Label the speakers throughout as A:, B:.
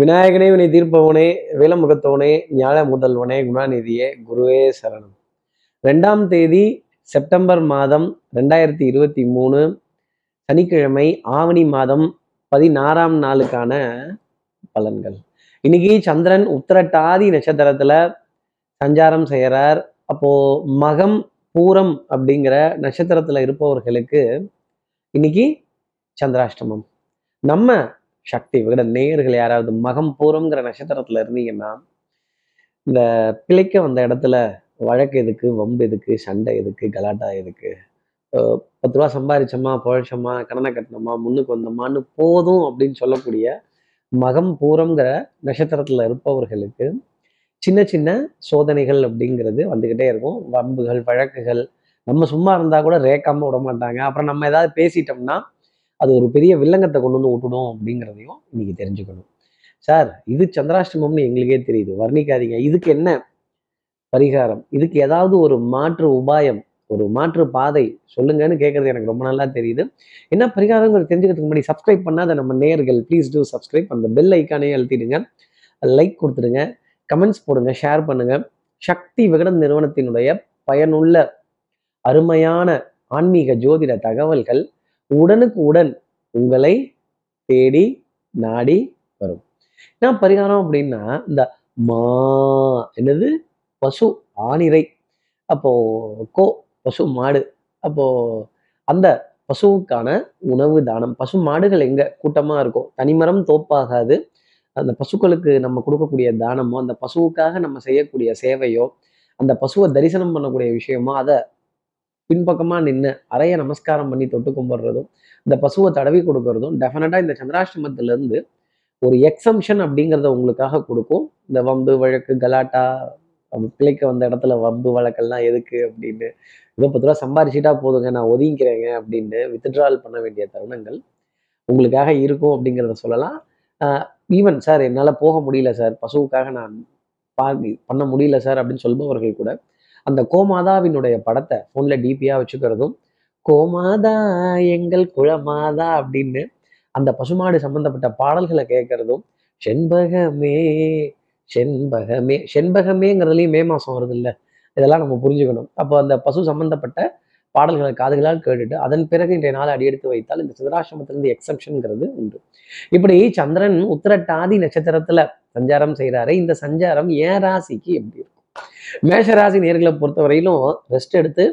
A: விநாயகனே வினை தீர்ப்பவனே வேலமுகத்தவனே ஞாழ முதல்வனே குணாநிதியே குருவே சரணம். ரெண்டாம் தேதி செப்டம்பர் மாதம் ரெண்டாயிரத்தி இருபத்தி மூணு சனிக்கிழமை ஆவணி மாதம் பதினாறாம் நாளுக்கான பலன்கள். இன்னைக்கு சந்திரன் உத்திரட்டாதி நட்சத்திரத்துல சஞ்சாரம் செய்கிறார் அப்போ மகம் பூரம் அப்படிங்கிற நட்சத்திரத்துல இருப்பவர்களுக்கு இன்னைக்கு சந்திராஷ்டமம். நம்ம சக்தி விகட நேயர்கள் யாராவது மகம் பூரம்ங்கிற நட்சத்திரத்துல இருந்தீங்கன்னா இந்த பிழைக்க வந்த இடத்துல வழக்கு எதுக்கு வம்பு எதுக்கு சண்டை எதுக்கு கலாட்டா எதுக்கு? பத்து ரூபா சம்பாரிச்சோமா புழைச்சோமா கடனை கட்டினோமா முன்னுக்கு வந்தோமான்னு போதும் அப்படின்னு சொல்லக்கூடிய மகம் பூரம்ங்கிற நட்சத்திரத்துல இருப்பவர்களுக்கு சின்ன சின்ன சோதனைகள் அப்படிங்கிறது வந்துக்கிட்டே இருக்கும். வம்புகள் வழக்குகள் நம்ம சும்மா இருந்தா கூட ரேக்காம விட மாட்டாங்க அப்புறம் நம்ம ஏதாவது பேசிட்டோம்னா அது ஒரு பெரிய வில்லங்கத்தை கொண்டு வந்து விட்டுடும் அப்படிங்கிறதையும் இன்னைக்கு தெரிஞ்சுக்கணும். சார் இது சந்திராஷ்டமம்னு எங்களுக்கே தெரியுது. வர்ணிக்காதீங்க. இதுக்கு என்ன பரிகாரம்? இதுக்கு ஏதாவது ஒரு மாற்று உபாயம் ஒரு மாற்று பாதை சொல்லுங்கன்னு கேட்கறது எனக்கு ரொம்ப நல்லா தெரியுது. என்ன பரிகாரங்கிறது தெரிஞ்சுக்கிறதுக்கு முன்னாடி சப்ஸ்கிரைப் பண்ணாத நம்ம நேர்கள் ப்ளீஸ் டூ சப்ஸ்கிரைப் அந்த பெல் ஐக்கானே அழுத்திடுங்க. லைக் கொடுத்துடுங்க. கமெண்ட்ஸ் போடுங்க ஷேர் பண்ணுங்க. சக்தி விகடன் நிறுவனத்தினுடைய பயனுள்ள அருமையான ஆன்மீக ஜோதிட தகவல்கள் உடனுக்கு உடன் உங்களை தேடி நாடி வரும். என்ன பரிகாரம் அப்படின்னா இந்த மா என்னது? பசு ஆணிரை அப்போ கோ பசு மாடு. அப்போ அந்த பசுவுக்கான உணவு தானம். பசு மாடுகள் எங்க கூட்டமா இருக்கும் தனிமரம் தோப்பாகாது. அந்த பசுக்களுக்கு நம்ம கொடுக்கக்கூடிய தானமோ அந்த பசுவுக்காக நம்ம செய்யக்கூடிய சேவையோ அந்த பசுவை தரிசனம் பண்ணக்கூடிய விஷயமோ அதை பின்பக்கமா நின்று அறைய நமஸ்காரம் பண்ணி தொட்டு கும்பிடுறதும் இந்த பசுவை தடவி கொடுக்கறதும் டெஃபினட்டா இந்த சந்திராஷ்டமத்துல இருந்து ஒரு எக்ஸம்ஷன் அப்படிங்கிறத உங்களுக்காக கொடுக்கும். இந்த வம்பு வழக்கு கலாட்டா பிள்ளைக்கு பிழைக்க வந்த இடத்துல வம்பு வழக்கெல்லாம் எதுக்கு அப்படின்னு இதை பத்து ரூபா சம்பாரிச்சிட்டா போதுங்க நான் ஒதுங்கிக்கிறேங்க அப்படின்னு வித்ட்ரால் பண்ண வேண்டிய தருணங்கள் உங்களுக்காக இருக்கும் அப்படிங்கிறத சொல்லலாம். ஈவன் சார் என்னால் போக முடியல சார் பசுவுக்காக நான் பா பண்ண முடியல சார் அப்படின்னு சொல்பவர்கள் கூட அந்த கோமாதாவினுடைய படத்தை ஃபோனில் டிபியாக வச்சுக்கிறதும் கோமாதா எங்கள் குளமாதா அப்படின்னு அந்த பசுமாடு சம்பந்தப்பட்ட பாடல்களை கேட்கறதும் செண்பகமே செண்பகமே செண்பகமேங்கிறதுலையும் மே மாதம் வருது இல்லை இதெல்லாம் நம்ம புரிஞ்சுக்கணும். அப்போ அந்த பசு சம்பந்தப்பட்ட பாடல்களை காதுகளால் கேட்டுட்டு அதன் பிறகு இன்றைய நாள் அடியெடுத்து வைத்தால் இந்த சிதராசிரமத்திலிருந்து எக்ஸப்ஷன்ங்கிறது உண்டு. இப்படி சந்திரன் உத்திரட்டாதி நட்சத்திரத்தில் சஞ்சாரம் செய்கிறாரு இந்த சஞ்சாரம் ஏன் ராசிக்கு எப்படி மேஷராசி மேஷ நேர்களை பொறுத்தவரையிலும் ரெஸ்ட் எடுத்து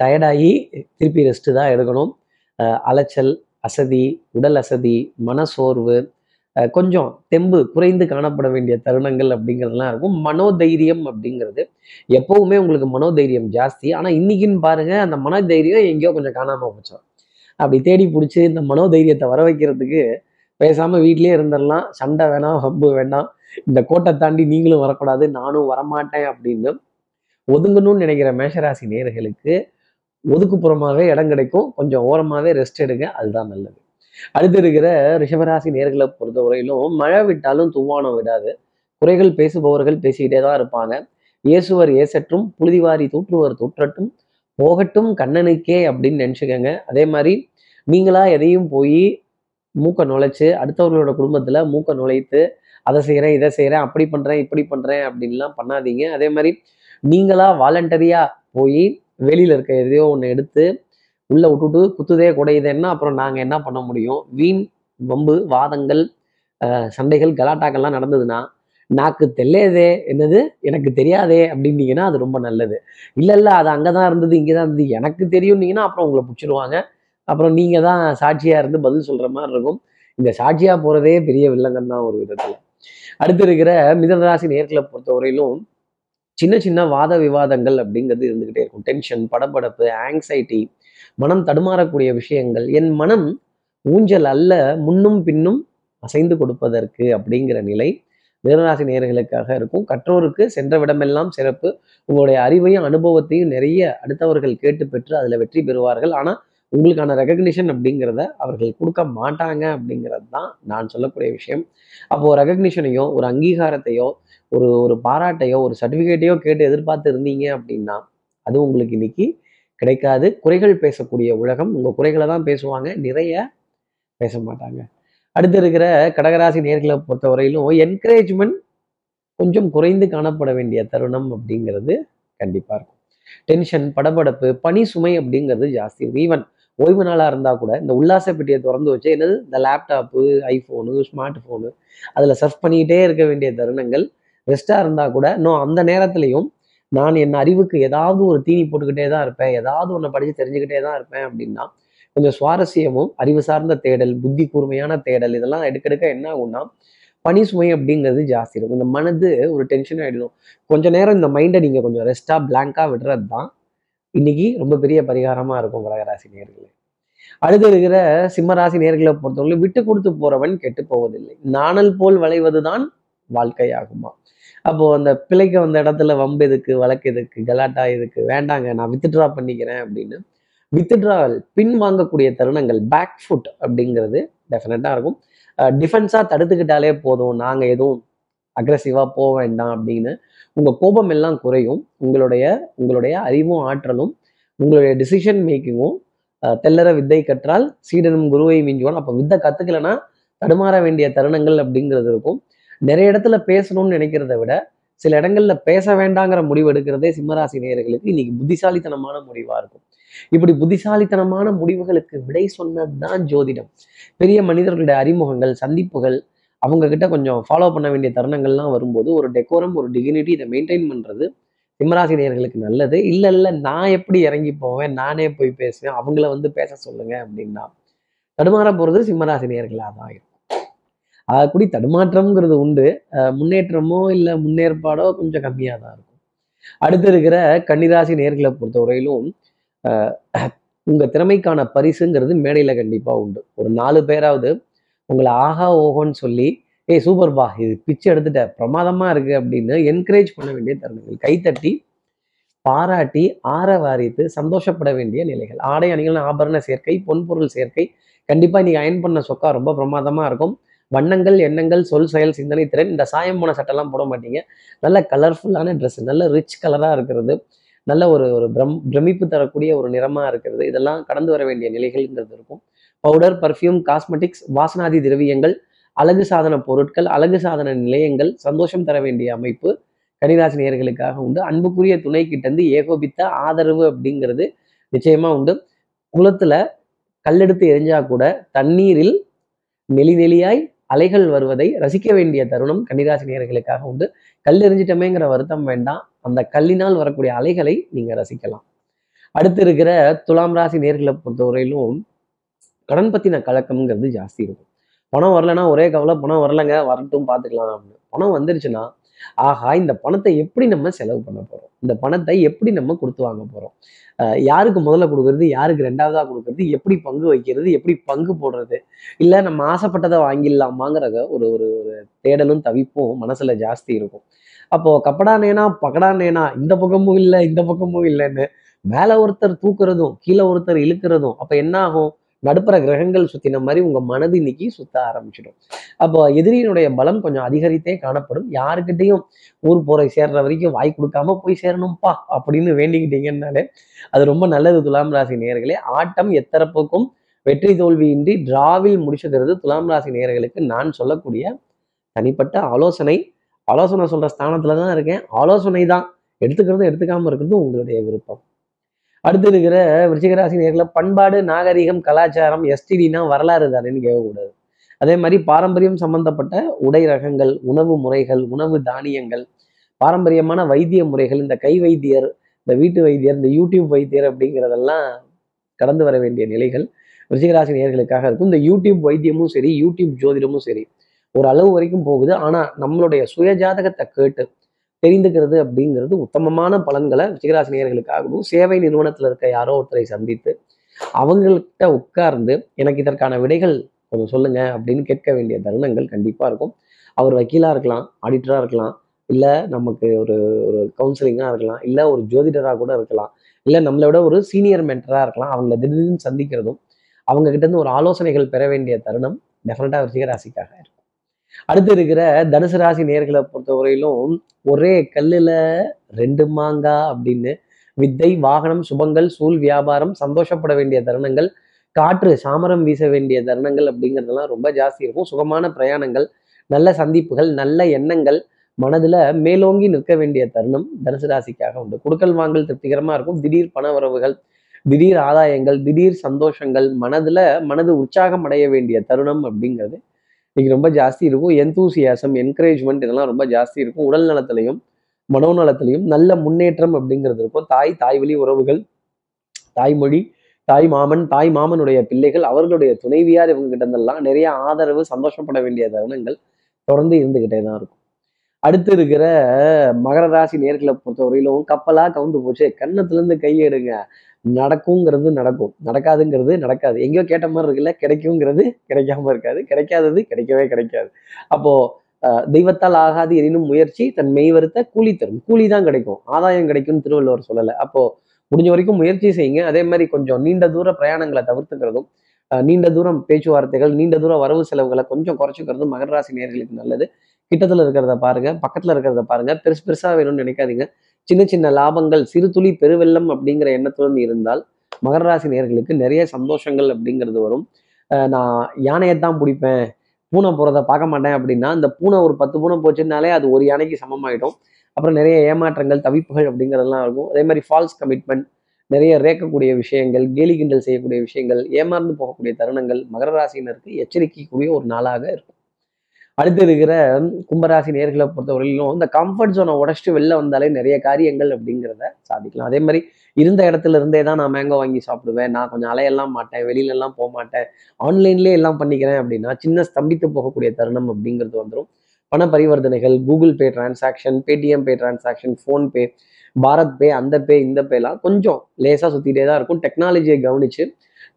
A: டயர்டாகி திருப்பி ரெஸ்ட்டு தான் எடுக்கணும். அஹ் அலைச்சல் அசதி உடல் அசதி மனசோர்வு கொஞ்சம் தெம்பு குறைந்து காணப்பட வேண்டிய தருணங்கள் அப்படிங்கிறதுலாம் இருக்கும். மனோதைரியம் அப்படிங்கிறது எப்பவுமே உங்களுக்கு மனோதைரியம் ஜாஸ்தி. ஆனால் இன்னைக்குன்னு பாருங்க அந்த மனோதைரியம் எங்கேயோ கொஞ்சம் காணாமல் போச்சோம் அப்படி தேடி பிடிச்சி இந்த மனோதைரியத்தை வர வைக்கிறதுக்கு பேசாம வீட்லயே இருந்துடலாம். சண்டை வேணாம் ஹம்பு வேண்டாம் இந்த கோட்டை தாண்டி நீங்களும் வரக்கூடாது நானும் வரமாட்டேன் அப்படின்னு ஒதுங்கணும்னு நினைக்கிற மேஷராசி நேர்களுக்கு ஒதுக்குப்புறமாவே இடம் கிடைக்கும். கொஞ்சம் ஓரமாவே ரெஸ்ட் எடுங்க. அதுதான் நல்லது. அடுத்து இருக்கிற ரிஷபராசி நேர்களை பொறுத்தவரையிலும் மழை விட்டாலும் துவானம் விடாது. குறைகள் பேசுபவர்கள் பேசிக்கிட்டே தான் இருப்பாங்க. இயேசுவர் ஏசற்றும் புழுதிவாரி தூற்றுவர் தூற்றட்டும் போகட்டும் கண்ணனுக்கே அப்படின்னு நினச்சிக்கோங்க. அதே மாதிரி நீங்களா எதையும் போய் மூக்க நுழைச்சு அடுத்தவர்களோட குடும்பத்துல மூக்க நுழைத்து அதை செய்கிறேன் இதை செய்கிறேன் அப்படி பண்ணுறேன் இப்படி பண்ணுறேன் அப்படின்லாம் பண்ணாதீங்க. அதே மாதிரி நீங்களாக வாலண்டரியாக போய் வெளியில் இருக்க எதையோ ஒன்று எடுத்து உள்ளே விட்டுட்டு குத்துதே குடையுதேன்னா அப்புறம் நாங்கள் என்ன பண்ண முடியும்? வீண் வம்பு வாதங்கள் சண்டைகள் கலாட்டாக்கள்லாம் நடந்ததுன்னா நாக்கு தெல்லையதே என்னது? எனக்கு தெரியாதே அப்படின்னீங்கன்னா அது ரொம்ப நல்லது. இல்லை இல்லை அது அங்கே தான் இருந்தது இங்கே தான் இருந்தது எனக்கு தெரியும்னீங்கன்னா அப்புறம் உங்களை பிடிச்சிருவாங்க. அப்புறம் நீங்கள் தான் சாட்சியாக இருந்து பதில் சொல்கிற மாதிரி இருக்கும். இந்த சாட்சியாக போகிறதே பெரிய வில்லங்கன் தான் ஒரு விதத்தில். அடுத்து இருக்கிற மிதனராசி நேர்களை பொறுத்தவரையிலும் சின்ன சின்ன வாத விவாதங்கள் அப்படிங்கிறது இருந்துகிட்டே இருக்கும். டென்ஷன் படபடப்பு ஆங்ஸைட்டி மனம் தடுமாறக்கூடிய விஷயங்கள் என் மனம் ஊஞ்சல் அல்ல முன்னும் பின்னும் அசைந்து கொடுப்பதற்கு அப்படிங்கிற நிலை மிதனராசி நேர்களுக்காக இருக்கும். கற்றோருக்கு சென்ற விடமெல்லாம் சிறப்பு. உங்களுடைய அறிவையும் அனுபவத்தையும் நிறைய அடுத்தவர்கள் கேட்டு பெற்று அதில் வெற்றி பெறுவார்கள். ஆனால் உங்களுக்கான ரெகக்னிஷன் அப்படிங்கிறத அவர்கள் கொடுக்க மாட்டாங்க அப்படிங்கிறது தான் நான் சொல்லக்கூடிய விஷயம். அப்போ ரெகக்னிஷனையோ ஒரு அங்கீகாரத்தையோ ஒரு ஒரு பாராட்டையோ ஒரு சர்டிஃபிகேட்டையோ கேட்டு எதிர்பார்த்து இருந்தீங்க அப்படின்னா அது உங்களுக்கு இன்னைக்கு கிடைக்காது. குறைகள் பேசக்கூடிய உலகம் உங்கள் குறைகளை தான் பேசுவாங்க. நிறைய பேச மாட்டாங்க. அடுத்து இருக்கிற கடகராசி நேர்களை பொறுத்தவரையிலும் என்கரேஜ்மெண்ட் கொஞ்சம் குறைந்து காணப்பட வேண்டிய தருணம் அப்படிங்கிறது கண்டிப்பாக இருக்கும். டென்ஷன் படபடப்பு பனி சுமை அப்படிங்கிறது ஜாஸ்தி. ஈவன் ஓய்வு நாளாக இருந்தால் கூட இந்த உல்லாச பெட்டியை திறந்து வச்சு என்னது? இந்த லேப்டாப்பு ஐஃபோனு ஸ்மார்ட் ஃபோனு அதில் சர்ச் பண்ணிக்கிட்டே இருக்க வேண்டிய தருணங்கள் ரெஸ்ட்டாக இருந்தால் கூட இன்னும் அந்த நேரத்துலையும் நான் என் அறிவுக்கு ஏதாவது ஒரு தீனி போட்டுக்கிட்டே தான் இருப்பேன். ஏதாவது ஒன்று படித்து தெரிஞ்சுக்கிட்டே தான் இருப்பேன் அப்படின்னா கொஞ்சம் சுவாரஸ்யமும் அறிவு சார்ந்த தேடல் புத்தி கூர்மையான தேடல் இதெல்லாம் எடுக்கெடுக்க என்ன ஆகும்னா பனி சுமை அப்படிங்கிறது ஜாஸ்தி இருக்கும். இந்த மனது ஒரு டென்ஷன் ஆகிடும் கொஞ்சம் நேரம் இந்த மைண்டை நீங்கள் கொஞ்சம் ரெஸ்ட்டாக பிளாங்காக விடுறது தான் இன்னைக்கு ரொம்ப பெரிய பரிகாரமாக இருக்கும் கடகராசி நேர்களே. அடுத்து இருக்கிற சிம்மராசி நேர்களை பொறுத்தவரை விட்டு கொடுத்து போறவன் கெட்டு போவதில்லை. நாணல் போல் வளைவதுதான் வாழ்க்கையாகுமா? அப்போ அந்த பிழைக்க வந்த இடத்துல வம்பு எதுக்கு வழக்கு எதுக்கு கலாட்டா எதுக்கு வேண்டாங்க நான் வித்ட்ரா பண்ணிக்கிறேன் அப்படின்னு. வித்ட்ராவல் பின் வாங்கக்கூடிய தருணங்கள் பேக் ஃபுட் அப்படிங்கிறது டெஃபினட்டாக இருக்கும். டிஃபென்ஸாக தடுத்துக்கிட்டாலே போதும். நாங்கள் எதுவும் அக்ரஸிவாக போக வேண்டாம் அப்படின்னு உங்கள் கோபம் எல்லாம் குறையும். உங்களுடைய உங்களுடைய அறிவும் ஆற்றலும் உங்களுடைய டிசிஷன் மேக்கிங்கும் தெல்லற வித்தை கற்றால் சீடனும் குருவை மிஞ்சுவான். அப்போ வித்தை கற்றுக்கலன்னா தடுமாற வேண்டிய தருணங்கள் அப்படிங்கிறது இருக்கும். நிறைய இடத்துல பேசணும்னு நினைக்கிறத விட சில இடங்கள்ல பேச வேண்டாங்கிற முடிவு எடுக்கிறதே சிம்மராசி நேயர்களுக்கு இன்னைக்கு புத்திசாலித்தனமான முடிவா இருக்கும். இப்படி புத்திசாலித்தனமான முடிவுகளுக்கு விடை சொன்னதுதான் ஜோதிடம். பெரிய மனிதர்களுடைய அறிமுகங்கள் சந்திப்புகள் அவங்க கிட்ட கொஞ்சம் ஃபாலோ பண்ண வேண்டிய தருணங்கள்லாம் வரும்போது ஒரு டெக்கோரம் ஒரு டிகினிட்டி இதை மெயின்டைன் பண்றது சிம்மராசினியர்களுக்கு நல்லது. இல்லை இல்லை நான் எப்படி இறங்கி போவேன் நானே போய் பேசுவேன் அவங்கள வந்து பேச சொல்லுங்க அப்படின்னா தடுமாற போறது சிம்மராசினியர்களாக தான் இருக்கும். கூடி தடுமாற்றம்ங்கிறது உண்டு. அஹ் முன்னேற்றமோ இல்லை முன்னேற்பாடோ கொஞ்சம் கம்மியாக தான் இருக்கும். அடுத்து இருக்கிற கன்னிராசி நேர்களை பொறுத்தவரையிலும் அஹ் உங்க திறமைக்கான பரிசுங்கிறது மேடையில கண்டிப்பா உண்டு. ஒரு நாலு பேராவது உங்களை ஆஹா ஓஹோன்னு சொல்லி ஏய் சூப்பர்பா இது பிச்சு எடுத்துட்ட பிரமாதமாக இருக்கு அப்படின்னு என்கரேஜ் பண்ண வேண்டிய தருணங்கள். கைத்தட்டி பாராட்டி ஆரவாரித்து சந்தோஷப்பட வேண்டிய நிலைகள். ஆடை அணிகள் ஆபரண சேர்க்கை பொன்பொருள் சேர்க்கை கண்டிப்பாக நீங்கள் அயன் பண்ண சொக்கா ரொம்ப பிரமாதமாக இருக்கும். வண்ணங்கள் எண்ணங்கள் சொல் செயல் சிந்தனை திறன் இந்த சாயம் போன சட்டெல்லாம் போட மாட்டீங்க. நல்ல கலர்ஃபுல்லான ட்ரெஸ் நல்ல ரிச் கலராக இருக்கிறது. நல்ல ஒரு ஒரு பிரம் பிரமிப்பு தரக்கூடிய ஒரு நிறமாக இருக்கிறது. இதெல்லாம் கடந்து வர வேண்டிய நிலைகள்ங்கிறது இருக்கும். பவுடர் பர்ஃப்யூம் காஸ்மெட்டிக்ஸ் வாசனாதி திரவியங்கள் அழகு சாதன பொருட்கள் அழகு சாதன நிலையங்கள் சந்தோஷம் தர வேண்டிய அமைப்பு கனிராசி நேயர்களுக்காக உண்டு. அன்புக்குரிய துணை கிட்டேருந்து ஏகோபித்த ஆதரவு அப்படிங்கிறது நிச்சயமா உண்டு. குளத்துல கல்லெடுத்து எரிஞ்சா கூட தண்ணீரில் நெளி நெளியாய் அலைகள் வருவதை ரசிக்க வேண்டிய தருணம் கன்னிராசி நேயர்களுக்காக உண்டு. கல் எரிஞ்சிட்டமேங்கிற வருத்தம் வேண்டாம். அந்த கல்லினால் வரக்கூடிய அலைகளை நீங்க ரசிக்கலாம். அடுத்து இருக்கிற துலாம் ராசி நேர்களை பொறுத்தவரையிலும் கடன் பற்றின கலக்கம்ங்கிறது ஜாஸ்தி இருக்கும். பணம் வரலைன்னா ஒரே கவலை பணம் வரலைங்க வரட்டும் பார்த்துக்கலாம் அப்படின்னு. பணம் வந்துருச்சுன்னா ஆஹா இந்த பணத்தை எப்படி நம்ம செலவு பண்ண போகிறோம் இந்த பணத்தை எப்படி நம்ம கொடுத்து வாங்க போகிறோம் யாருக்கு முதல்ல கொடுக்கறது யாருக்கு ரெண்டாவதா கொடுக்கறது எப்படி பங்கு வைக்கிறது எப்படி பங்கு போடுறது? இல்லை நம்ம ஆசைப்பட்டதை வாங்கிடலாமாங்கிறத ஒரு ஒரு ஒரு தேடலும் தவிப்பும் மனசில் ஜாஸ்தி இருக்கும். அப்போ கப்படா நேனா பக்கடா நேனா இந்த பக்கமும் இல்லை இந்த பக்கமும் இல்லைன்னு மேலே ஒருத்தர் தூக்குறதும் கீழே ஒருத்தர் இழுக்கிறதும் அப்போ என்ன ஆகும்? நடுப்புற கிரகங்கள் சுத்தின மாதிரி உங்க மனது இன்னைக்கு சுத்த ஆரம்பிச்சிடும். அப்போ எதிரியினுடைய பலம் கொஞ்சம் அதிகரித்தே காணப்படும். யாருக்கிட்டையும் ஊர் போற சேர்ற வரைக்கும் வாய் கொடுக்காம போய் சேரணும்ப்பா அப்படின்னு வேண்டிக்கிட்டீங்கன்னாலே அது ரொம்ப நல்லது துலாம் ராசி நேர்களே ஆட்டம் எத்தரப்புக்கும் வெற்றி தோல்வியின்றி டிராவில் முடிச்சுக்கிறது துலாம் ராசி நேர்களுக்கு நான் சொல்லக்கூடிய தனிப்பட்ட ஆலோசனை. ஆலோசனை சொல்ற ஸ்தானத்துல தான் இருக்கேன். ஆலோசனை தான் எடுத்துக்கிறதும் எடுத்துக்காம இருக்கிறதும் உங்களுடைய விருப்பம். அடுத்து இருக்கிற விருச்சிகராசி நேர்களை பண்பாடு நாகரிகம் கலாச்சாரம் எஸ்டிடினா வரலாறு தானேன்னு கேட்கக்கூடாது. அதே மாதிரி பாரம்பரியம் சம்பந்தப்பட்ட உடை ரகங்கள் உணவு முறைகள் உணவு தானியங்கள் பாரம்பரியமான வைத்திய முறைகள் இந்த கை வைத்தியர் இந்த வீட்டு வைத்தியர் இந்த யூடியூப் வைத்தியர் அப்படிங்கிறதெல்லாம் கடந்து வர வேண்டிய நிலைகள் ரிஷிகராசி நேர்களுக்காக இருக்கும். இந்த யூடியூப் வைத்தியமும் சரி யூடியூப் ஜோதிடமும் சரி ஒரு அளவு வரைக்கும் போகுது. ஆனால் நம்மளுடைய சுய ஜாதகத்தை கேட்டு தெரிந்துக்கிறது அப்படிங்கிறது உத்தமமான பலன்களை ரிஷிகராசி நேர்களுக்காகவும் சேவை நிறுவனத்தில் இருக்க யாரோ ஒருத்தரை சந்தித்து அவங்கள்ட்ட உட்கார்ந்து எனக்கு இதற்கான விடைகள் கொஞ்சம் சொல்லுங்க அப்படின்னு கேட்க வேண்டிய தருணங்கள் கண்டிப்பாக இருக்கும். அவர் வக்கீலாக இருக்கலாம் ஆடிட்டராக இருக்கலாம் இல்லை நமக்கு ஒரு ஒரு கவுன்சிலிங்காக இருக்கலாம் இல்லை ஒரு ஜோதிடராக கூட இருக்கலாம் இல்லை நம்மளை விட ஒரு சீனியர் மென்டராக இருக்கலாம் அவங்கள திடீர்னு சந்திக்கிறதும் அவங்க இருந்து ஒரு ஆலோசனைகள் பெற வேண்டிய தருணம் டெஃபினட்டாக ரிஷிக இருக்கும். அடுத்து இருக்கிற தனுசு ராசி நேர்களை பொறுத்தவரையிலும் ஒரே கல்லுல ரெண்டு மாங்கா அப்படின்னு வித்தை வாகனம் சுபங்கள் சூழ் வியாபாரம் சந்தோஷப்பட வேண்டிய தருணங்கள் காற்று சாமரம் வீச வேண்டிய தருணங்கள் அப்படிங்கிறதெல்லாம் ரொம்ப ஜாஸ்தி இருக்கும். சுகமான பிரயாணங்கள் நல்ல சந்திப்புகள் நல்ல எண்ணங்கள் மனதுல மேலோங்கி நிற்க வேண்டிய தருணம் தனுசு ராசிக்காக உண்டு. குடுக்கல் வாங்கல் திருப்திகரமா இருக்கும். திடீர் பண உறவுகள் திடீர் ஆதாயங்கள் திடீர் சந்தோஷங்கள் மனதுல மனது உற்சாகம் அடைய வேண்டிய தருணம் அப்படிங்கிறது இன்னைக்கு ரொம்ப ஜாஸ்தி இருக்கும். எந்தூசியாசம் என்கரேஜ்மெண்ட் இதெல்லாம் ரொம்ப ஜாஸ்தி இருக்கும். உடல் நலத்திலையும் மனோநலத்திலையும் நல்ல முன்னேற்றம் அப்படிங்கிறது இருக்கும். தாய் தாய் வழி உறவுகள் தாய்மொழி தாய் மாமன் தாய் மாமனுடைய பிள்ளைகள் அவர்களுடைய துணைவியார் இவங்க கிட்ட இருந்தெல்லாம் நிறைய ஆதரவு சந்தோஷப்பட வேண்டிய தருணங்கள் தொடர்ந்து இருந்துகிட்டே தான் இருக்கும். அடுத்து இருக்கிற மகர ராசி நேர்களை பொறுத்தவரையிலும் கப்பலா கவுந்து போச்சு. கன்னத்துல இருந்து கையெடுங்க நடக்குங்கிறது நடக்கும். நடக்காதுங்கிறது நடக்காது. எங்கேயோ கேட்ட மாதிரி இருக்குல்ல கிடைக்குங்கிறது கிடைக்காம இருக்காது. கிடைக்காதது கிடைக்கவே கிடைக்காது. அப்போ தெய்வத்தால் ஆகாது எனினும் முயற்சி தன் மெய் வருத்த கூலி தரும். கூலி தான் கிடைக்கும். ஆதாயம் கிடைக்கும்னு திருவள்ளுவர் சொல்லலை. அப்போ முடிஞ்ச வரைக்கும் முயற்சி செய்யுங்க. அதே மாதிரி கொஞ்சம் நீண்ட தூர பிரயாணங்களை தவிர்த்துக்கிறதும் நீண்ட தூரம் பேச்சுவார்த்தைகள் நீண்ட தூர வரவு செலவுகளை கொஞ்சம் குறைச்சிக்கிறதும் மகர ராசி நேர்களுக்கு நல்லது. கிட்டத்தில் இருக்கிறத பாருங்க பக்கத்தில் இருக்கிறத பாருங்க. பெருசு பெருசாக வேணும்னு நினைக்காதீங்க. சின்ன சின்ன லாபங்கள் சிறு துளி பெருவெள்ளம் அப்படிங்கிற எண்ணத்துடன் இருந்தால் மகர ராசி நேர்களுக்கு நிறைய சந்தோஷங்கள் அப்படிங்கிறது வரும். நான் யானையை தான் பிடிப்பேன். பூனை போகிறத பார்க்க மாட்டேன் அப்படின்னா அந்த பூனை ஒரு பத்து பூனை போச்சுனாலே அது ஒரு யானைக்கு சமமாயிடும். அப்புறம் நிறைய ஏமாற்றங்கள் தவிப்புகள் அப்படிங்கிறதெல்லாம் இருக்கும். அதே மாதிரி ஃபால்ஸ் கமிட்மெண்ட் நிறைய ரேக்கக்கூடிய விஷயங்கள் கேலி கிண்டல் செய்யக்கூடிய விஷயங்கள் ஏமாந்து போகக்கூடிய தருணங்கள் மகர ராசினருக்கு எச்சரிக்கைக்கூடிய ஒரு நாளாக இருக்கும். அடுத்து இருக்கிற கும்பராசி நேர்களை பொறுத்தவரையிலும் இந்த கம்ஃபர்ட் ஜோனை உடச்சிட்டு வெளில வந்தாலே நிறைய காரியங்கள் அப்படிங்கிறத சாதிக்கலாம். அதே மாதிரி இருந்த இடத்துல இருந்தே தான் நான் மேங்கோ வாங்கி சாப்பிடுவேன். நான் கொஞ்சம் அலையெல்லாம் மாட்டேன். வெளியிலலாம் போக மாட்டேன். ஆன்லைன்லேயே எல்லாம் பண்ணிக்கிறேன் அப்படின்னா சின்ன ஸ்தம்பித்து போகக்கூடிய தருணம் அப்படிங்கிறது வந்துடும் பண பரிவர்த்தனைகள் Google Pay transaction Paytm pay transaction PhonePe BharatPe அந்த பே இந்த பேலாம் கொஞ்சம் லேசாக சுற்றிட்டே தான் இருக்கும். டெக்னாலஜியை கவனிச்சு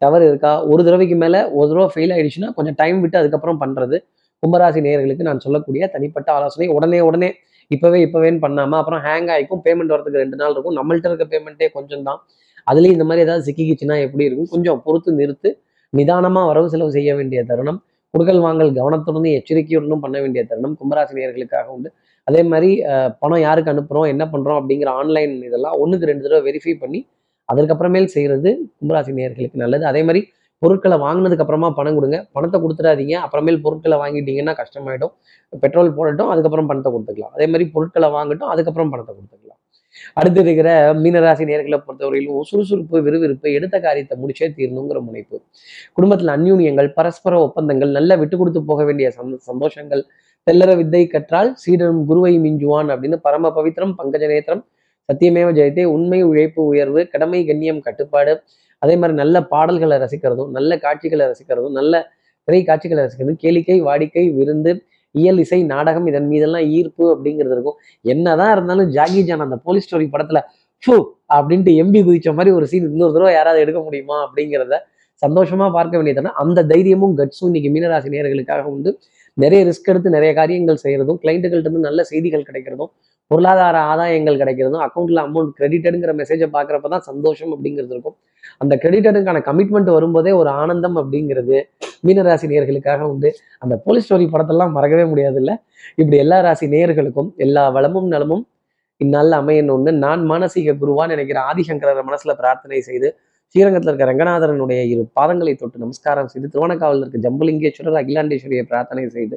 A: டவர் இருக்கா ஒரு தடவைக்கு மேலே ஒரு தடவை ஃபெயில் ஆகிடுச்சுன்னா கொஞ்சம் டைம் விட்டு அதுக்கப்புறம் பண்ணுறது கும்பராசி நேயர்களுக்கு நான் சொல்லக்கூடிய தனிப்பட்ட ஆலோசனை உடனே உடனே இப்போவே இப்போவேன்னு பண்ணாமல் அப்புறம் ஹேங் ஆகிக்கும் பேமெண்ட் வரதுக்கு ரெண்டு நாள் இருக்கும். நம்மள்ட்ட இருக்க பேமெண்ட்டே கொஞ்சம் தான் அதுலேயும் இந்த மாதிரி ஏதாவது சிக்கிக்கிச்சுன்னா எப்படி இருக்கும்? கொஞ்சம் பொறுத்து நிறுத்து நிதானமாக வரவு செலவு செய்ய வேண்டிய தருணம் குடுக்கல் வாங்கல் கவனத்துடனும் எச்சரிக்கையுடனும் பண்ண வேண்டிய தருணம் கும்பராசி நேர்களுக்காக உண்டு. அதே மாதிரி பணம் யாருக்கு அனுப்புகிறோம் என்ன பண்ணுறோம் அப்படிங்கிற ஆன்லைன் இதெல்லாம் ஒன்றுக்கு ரெண்டு தடவை வெரிஃபை பண்ணி அதற்கப்புறமேல் செய்கிறது கும்பராசி நேர்களுக்கு நல்லது. அதே மாதிரி பொருட்களை வாங்கினதுக்கு அப்புறமா பணம் கொடுங்க. பணத்தை கொடுத்துடாதீங்க. அப்புறமேல் பொருட்களை வாங்கிட்டீங்கன்னா கஷ்டமாயிடும். பெட்ரோல் போடட்டும் அதுக்கப்புறம் பணத்தை கொடுத்துக்கலாம். அதே மாதிரி பொருட்களை வாங்கட்டும் அதுக்கப்புறம் பணத்தை கொடுத்துக்கலாம். அடுத்து இருக்கிற மீனராசி நேர்களை பொறுத்தவரையிலும் சுறுசுறுப்பு விறுவிறுப்பு எடுத்த காரியத்தை முடிச்சே தீரணுங்கிற முனைப்பு. குடும்பத்தில் அந்யூன்யங்கள் பரஸ்பர ஒப்பந்தங்கள் நல்ல விட்டு கொடுத்து போக வேண்டிய சந்தோஷங்கள் தெல்லற வித்தை கற்றால் சீடனும் குருவை மிஞ்சுவான் அப்படின்னு பரம பவித்திரம் பங்கஜ நேத்திரம் சத்தியமேவ ஜெயத்தே உண்மை உழைப்பு உயர்வு கடமை கண்ணியம் கட்டுப்பாடு அதே மாதிரி நல்ல பாடல்களை ரசிக்கிறதும் நல்ல காட்சிகளை ரசிக்கிறதும் நல்ல திரை காட்சிகளை ரசிக்கிறதும் கேளிக்கை வாடிக்கை விருந்து இயல் இசை நாடகம் இதன் மீதெல்லாம் ஈர்ப்பு அப்படிங்கிறது இருக்கும். என்னதான் இருந்தாலும் ஜாகி ஜான் அந்த போலீஸ் ஸ்டோரி படத்துல ஃபு! அப்படின்ட்டு எம்பி குதிச்ச மாதிரி ஒரு சீன் இன்னொரு தடவை யாராவது எடுக்க முடியுமா அப்படிங்கிறத சந்தோஷமா பார்க்க வேண்டியதுனா அந்த தைரியமும் கட்ஸும் இன்னைக்கு மீனராசி நேர்களுக்காக உண்டு. நிறைய ரிஸ்க் எடுத்து நிறைய காரியங்கள் செய்யறதும் கிளைண்ட்டுகள்ட்ட இருந்து நல்ல செய்திகள் கிடைக்கிறதும் பொருளாதார ஆதாயங்கள் கிடைக்கிறதும் அக்கௌண்ட்டில் அமௌண்ட் கிரெடிட்டடுங்கிற மெசேஜை பார்க்குறப்ப தான் சந்தோஷம் அப்படிங்கிறது இருக்கும். அந்த கிரெடிட்டடுக்கான கமிட்மெண்ட் வரும்போதே ஒரு ஆனந்தம் அப்படிங்கிறது மீனராசி நேர்களுக்காக உண்டு. அந்த போலீஸ் ஸ்டோரி படத்தெல்லாம் மறக்கவே முடியாது இல்லை இப்படி எல்லா ராசி நேர்களுக்கும் எல்லா வளமும் நலமும் இந்நாளில் அமையணும்னு நான் மானசீக குருவான்னு நினைக்கிற ஆதிசங்கரர் மனசுல பிரார்த்தனை செய்து ஸ்ரீரங்கத்தில் இருக்க ரங்கநாதரனுடைய இரு பாதங்களை தொட்டு நமஸ்காரம் செய்து திருவண்ணக்காவலில் இருக்க ஜம்புலிங்கேஸ்வரர் அகிலாண்டேஸ்வரியை பிரார்த்தனை செய்து